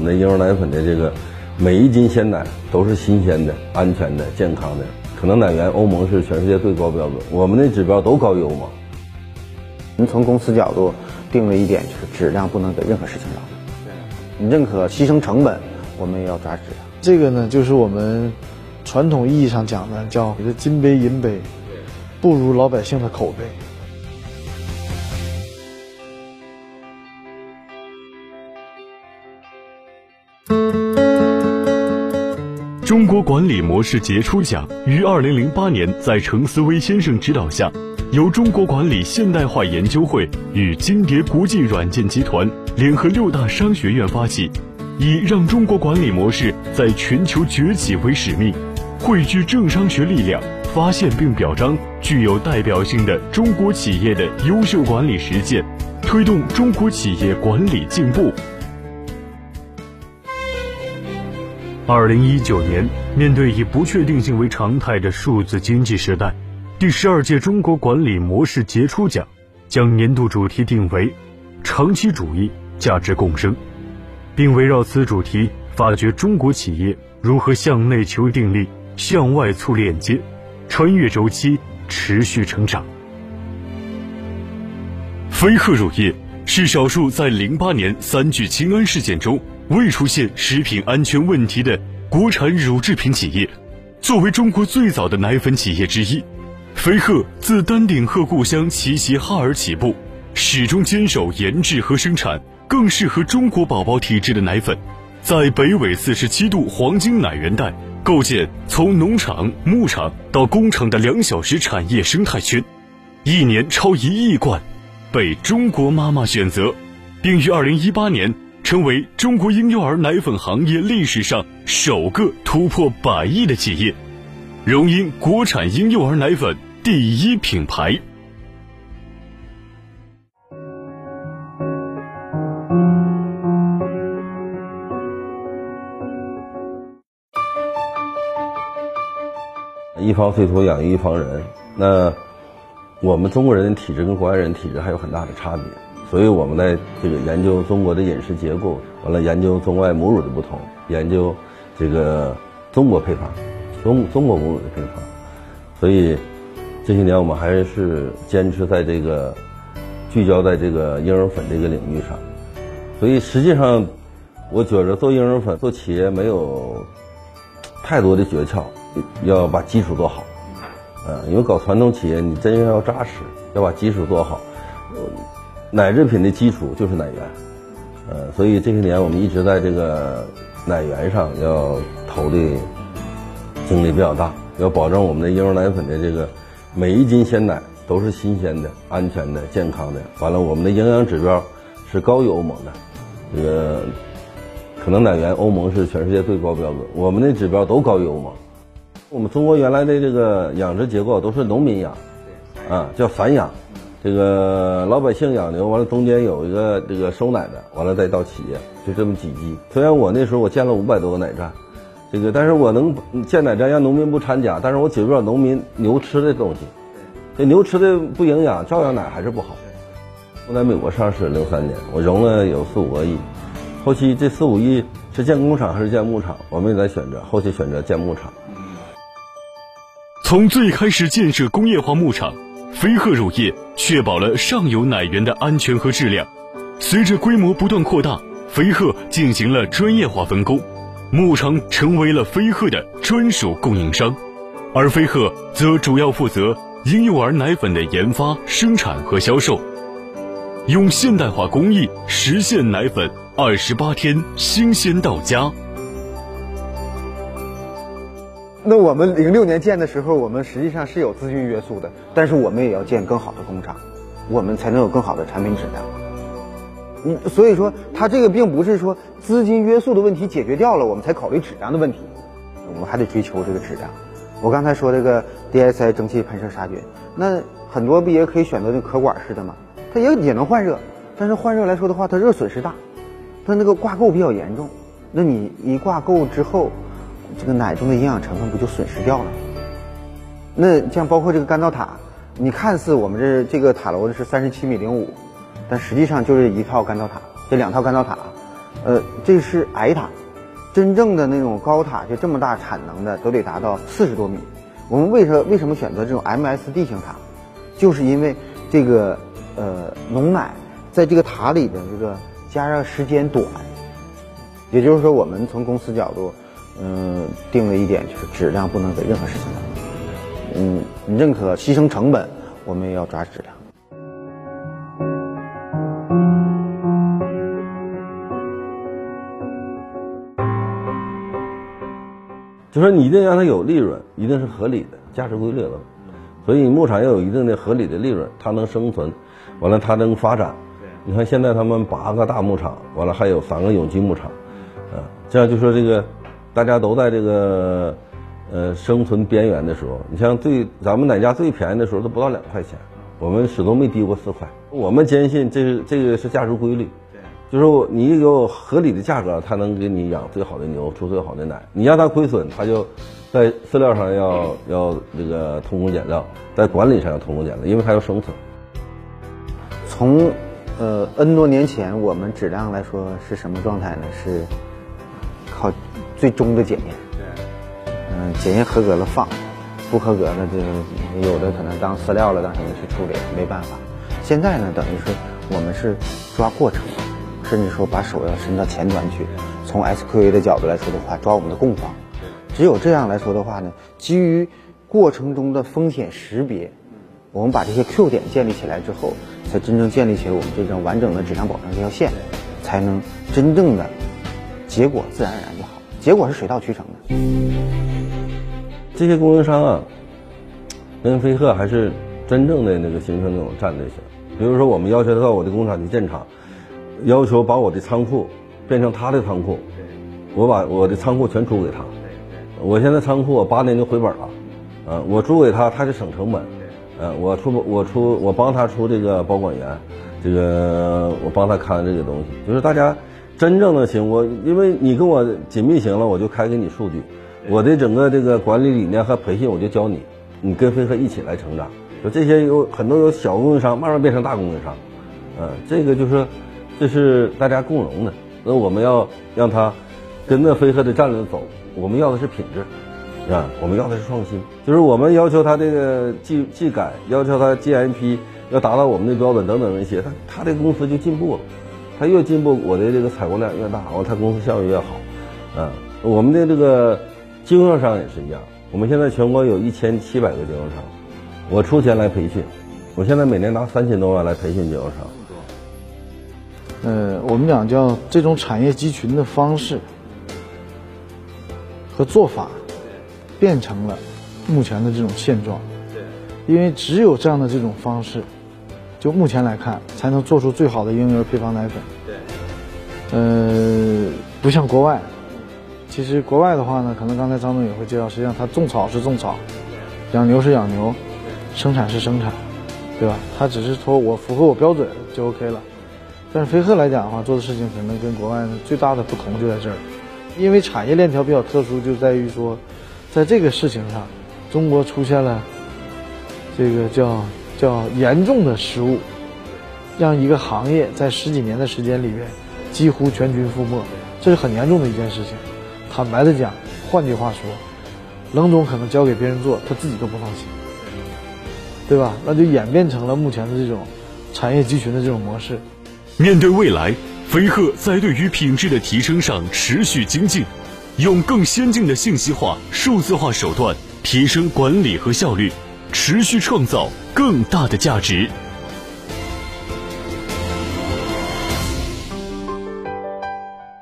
们的婴儿奶粉的这个每一斤鲜奶都是新鲜的、安全的、健康的。可能奶源欧盟是全世界最高标准，我们的指标都高于欧盟。我们从公司角度定了一点，就是质量不能给任何事情让。你认可牺牲成本，我们也要抓质量。这个呢，就是我们传统意义上讲的，叫“金杯银杯，不如老百姓的口碑”。中国管理模式杰出奖于二零零八年在程思威先生指导下，由中国管理现代化研究会与金蝶国际软件集团联合六大商学院发起，以让中国管理模式在全球崛起为使命，汇聚政商学力量，发现并表彰具有代表性的中国企业的优秀管理实践，推动中国企业管理进步。二零一九年，面对以不确定性为常态的数字经济时代，第十二届中国管理模式杰出奖将年度主题定为“长期主义价值共生”，并围绕此主题发掘中国企业如何向内求定力、向外促链接、穿越周期、持续成长。飞鹤乳业是少数在零八年三聚氰胺事件中。未出现食品安全问题的国产乳制品企业，作为中国最早的奶粉企业之一，飞鹤自丹顶鹤故乡齐齐哈尔起步，始终坚守研制和生产更适合中国宝宝体质的奶粉，在北纬四十七度黄金奶源带构建从农场、牧场到工厂的两小时产业生态圈，一年超一亿罐，被中国妈妈选择，并于二零一八年。成为中国婴幼儿奶粉行业历史上首个突破百亿的企业，荣膺国产婴幼儿奶粉第一品牌。一方水土养育一方人，那我们中国人的体质跟国外人体质还有很大的差别。所以我们在这个研究中国的饮食结构，完了研究中外母乳的不同，研究这个中国配方，中中国母乳的配方。所以这些年我们还是坚持在这个聚焦在这个婴儿粉这个领域上。所以实际上，我觉着做婴儿粉做企业没有太多的诀窍，要把基础做好。嗯，因为搞传统企业，你真要扎实，要把基础做好。奶制品的基础就是奶源，呃，所以这些年我们一直在这个奶源上要投的精力比较大，要保证我们的婴儿奶粉的这个每一斤鲜奶都是新鲜的、安全的、健康的。完了，我们的营养指标是高于欧盟的，这个可能奶源欧盟是全世界最高标准，我们的指标都高于欧盟。我们中国原来的这个养殖结构都是农民养，啊，叫散养。这个老百姓养牛，完了中间有一个这个收奶的，完了再到企业，就这么几级。虽然我那时候我建了五百多个奶站，这个但是我能建奶站让农民不掺假，但是我解决不了农民牛吃的东西，这牛吃的不营养，照样奶还是不好。我在美国上市零三年，我融了有四五个亿，后期这四五亿是建工厂还是建牧场，我们也在选择，后期选择建牧场。从最开始建设工业化牧场。飞鹤乳业确保了上游奶源的安全和质量。随着规模不断扩大，飞鹤进行了专业化分工，牧场成为了飞鹤的专属供应商，而飞鹤则主要负责婴幼儿奶粉的研发、生产和销售，用现代化工艺实现奶粉二十八天新鲜到家。那我们零六年建的时候，我们实际上是有资金约束的，但是我们也要建更好的工厂，我们才能有更好的产品质量。嗯，所以说它这个并不是说资金约束的问题解决掉了，我们才考虑质量的问题，我们还得追求这个质量。我刚才说这个 DSI 蒸汽喷射杀菌，那很多不也可以选择那壳管式的吗？它也也能换热，但是换热来说的话，它热损失大，它那个挂钩比较严重。那你一挂钩之后。这个奶中的营养成分不就损失掉了？那像包括这个干燥塔，你看似我们这这个塔楼是三十七米零五，但实际上就是一套干燥塔，这两套干燥塔，呃，这是矮塔，真正的那种高塔，就这么大产能的，都得达到四十多米。我们为什么为什么选择这种 MSD 型塔？就是因为这个呃浓奶在这个塔里的这个加热时间短，也就是说，我们从公司角度，嗯，定了一点就是质量不能给任何事情上，嗯，认可牺牲成本，我们也要抓质量。就说你一定让它有利润，一定是合理的价值规律了。所以牧场要有一定的合理的利润，它能生存，完了它能发展。你看现在他们八个大牧场，完了还有三个有机牧场，啊，这样就说这个大家都在这个呃生存边缘的时候，你像最咱们奶价最便宜的时候都不到两块钱，我们始终没低过四块。我们坚信这是这个是价值规律。就是你有合理的价格，它能给你养最好的牛，出最好的奶。你让它亏损，它就在饲料上要要这个偷工减料，在管理上要偷工减料，因为它要生存。从呃 N 多年前，我们质量来说是什么状态呢？是靠最终的检验。对。嗯，检验合格了放，不合格了就有的可能当饲料了，当什么去处理，没办法。现在呢，等于是我们是抓过程。甚至说把手要伸到前端去，从 SQA 的角度来说的话，抓我们的供方。只有这样来说的话呢，基于过程中的风险识别，我们把这些 Q 点建立起来之后，才真正建立起来我们这张完整的质量保障这条线，才能真正的结果自然而然就好。结果是水到渠成的。这些供应商啊，跟飞鹤还是真正的那个形成那种战略性。比如说，我们要求他到我的工厂去建厂。要求把我的仓库变成他的仓库，我把我的仓库全租给他。我现在仓库我八年就回本了，嗯，我租给他，他就省成本。嗯，我出我出我帮他出这个保管员，这个我帮他看这个东西。就是大家真正的行，我因为你跟我紧密行了，我就开给你数据，我的整个这个管理理念和培训我就教你，你跟飞鹤一起来成长。就这些有很多有小供应商慢慢变成大供应商，嗯，这个就是。这是大家共荣的，那我们要让他跟着飞鹤的战略走。我们要的是品质，啊，我们要的是创新。就是我们要求他这个技技改，要求他 GMP 要达到我们的标准等等那些，他他这公司就进步了。他越进步，我的这个采购量越大，我他公司效益越好。啊，我们的这个经销商也是一样。我们现在全国有一千七百个经销商，我出钱来培训，我现在每年拿三千多万来培训经销商。呃，我们讲叫这种产业集群的方式和做法，变成了目前的这种现状。因为只有这样的这种方式，就目前来看，才能做出最好的婴儿配方奶粉。呃，不像国外，其实国外的话呢，可能刚才张总也会介绍，实际上它种草是种草，养牛是养牛，生产是生产，对吧？它只是说我符合我标准就 OK 了。但是飞鹤来讲的话，做的事情可能跟国外最大的不同就在这儿，因为产业链条比较特殊，就在于说，在这个事情上，中国出现了这个叫叫严重的失误，让一个行业在十几年的时间里面几乎全军覆没，这是很严重的一件事情。坦白的讲，换句话说，冷总可能交给别人做，他自己都不放心，对吧？那就演变成了目前的这种产业集群的这种模式。面对未来，飞鹤在对于品质的提升上持续精进，用更先进的信息化、数字化手段提升管理和效率，持续创造更大的价值。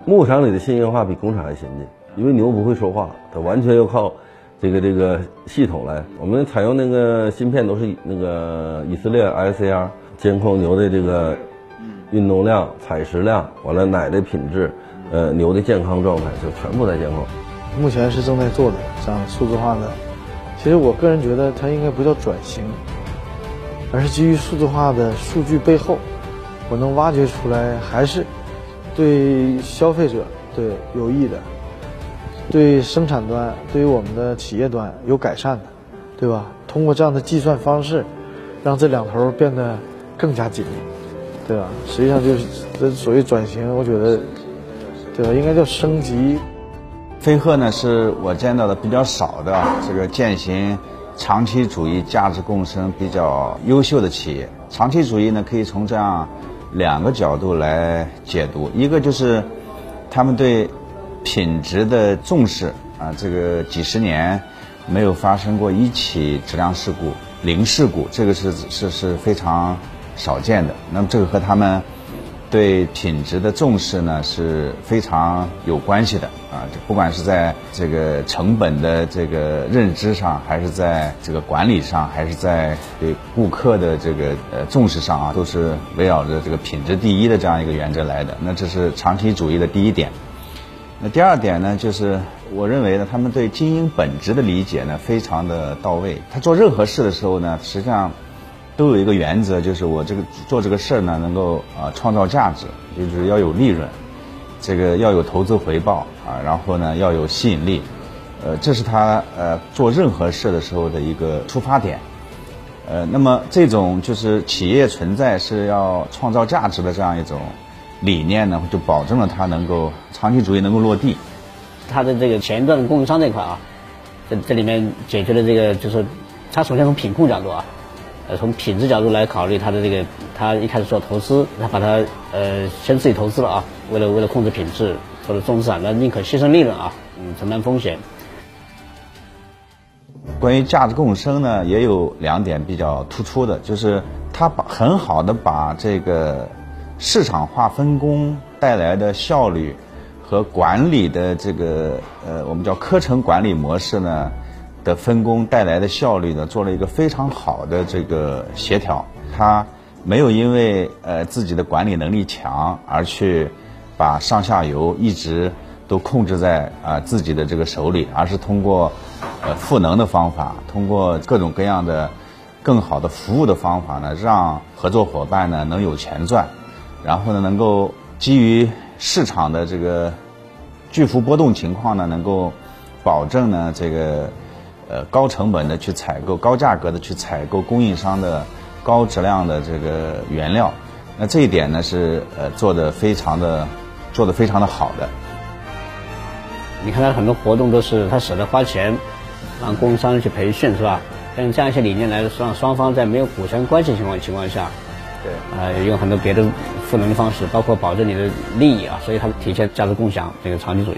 牧场里的信息化比工厂还先进，因为牛不会说话，它完全要靠这个这个系统来。我们采用那个芯片都是那个以色列 ICR 监控牛的这个。运动量、采食量，完了奶的品质，呃，牛的健康状态，就全部在监控。目前是正在做的这样数字化的。其实我个人觉得它应该不叫转型，而是基于数字化的数据背后，我能挖掘出来还是对消费者对有益的，对生产端、对于我们的企业端有改善的，对吧？通过这样的计算方式，让这两头变得更加紧密。对吧？实际上就是这所谓转型，我觉得对吧？应该叫升级。飞鹤呢，是我见到的比较少的这个践行长期主义、价值共生比较优秀的企业。长期主义呢，可以从这样两个角度来解读：一个就是他们对品质的重视啊，这个几十年没有发生过一起质量事故，零事故，这个是是是非常少见的。那么这个和他们对品质的重视呢是非常有关系的啊！不管是在这个成本的这个认知上，还是在这个管理上，还是在对顾客的这个呃重视上啊，都是围绕着这个品质第一的这样一个原则来的。那这是长期主义的第一点。那第二点呢，就是我认为呢，他们对经营本质的理解呢非常的到位。他做任何事的时候呢，实际上。都有一个原则，就是我这个做这个事儿呢，能够啊创造价值，就是要有利润，这个要有投资回报啊，然后呢要有吸引力，呃，这是他呃做任何事的时候的一个出发点，呃，那么这种就是企业存在是要创造价值的这样一种理念呢，就保证了它能够长期主义能够落地。它的这个前端的供应商这块啊，这这里面解决了这个，就是它首先从品控角度啊。呃，从品质角度来考虑，他的这个，他一开始做投资，他把他呃先自己投资了啊，为了为了控制品质或者重资产，那宁可牺牲利润啊，嗯，承担风险。关于价值共生呢，也有两点比较突出的，就是他把很好的把这个市场化分工带来的效率和管理的这个呃，我们叫课程管理模式呢。的分工带来的效率呢，做了一个非常好的这个协调。他没有因为呃自己的管理能力强而去把上下游一直都控制在啊自己的这个手里，而是通过呃赋能的方法，通过各种各样的更好的服务的方法呢，让合作伙伴呢能有钱赚，然后呢能够基于市场的这个巨幅波动情况呢，能够保证呢这个。呃，高成本的去采购，高价格的去采购供应商的高质量的这个原料，那这一点呢是呃做的非常的做的非常的好的。你看他很多活动都是他舍得花钱让供应商去培训是吧？像这样一些理念来让双方在没有股权关系情况情况下，对，呃，用很多别的赋能的方式，包括保证你的利益啊，所以它体现价值共享这个长期主义。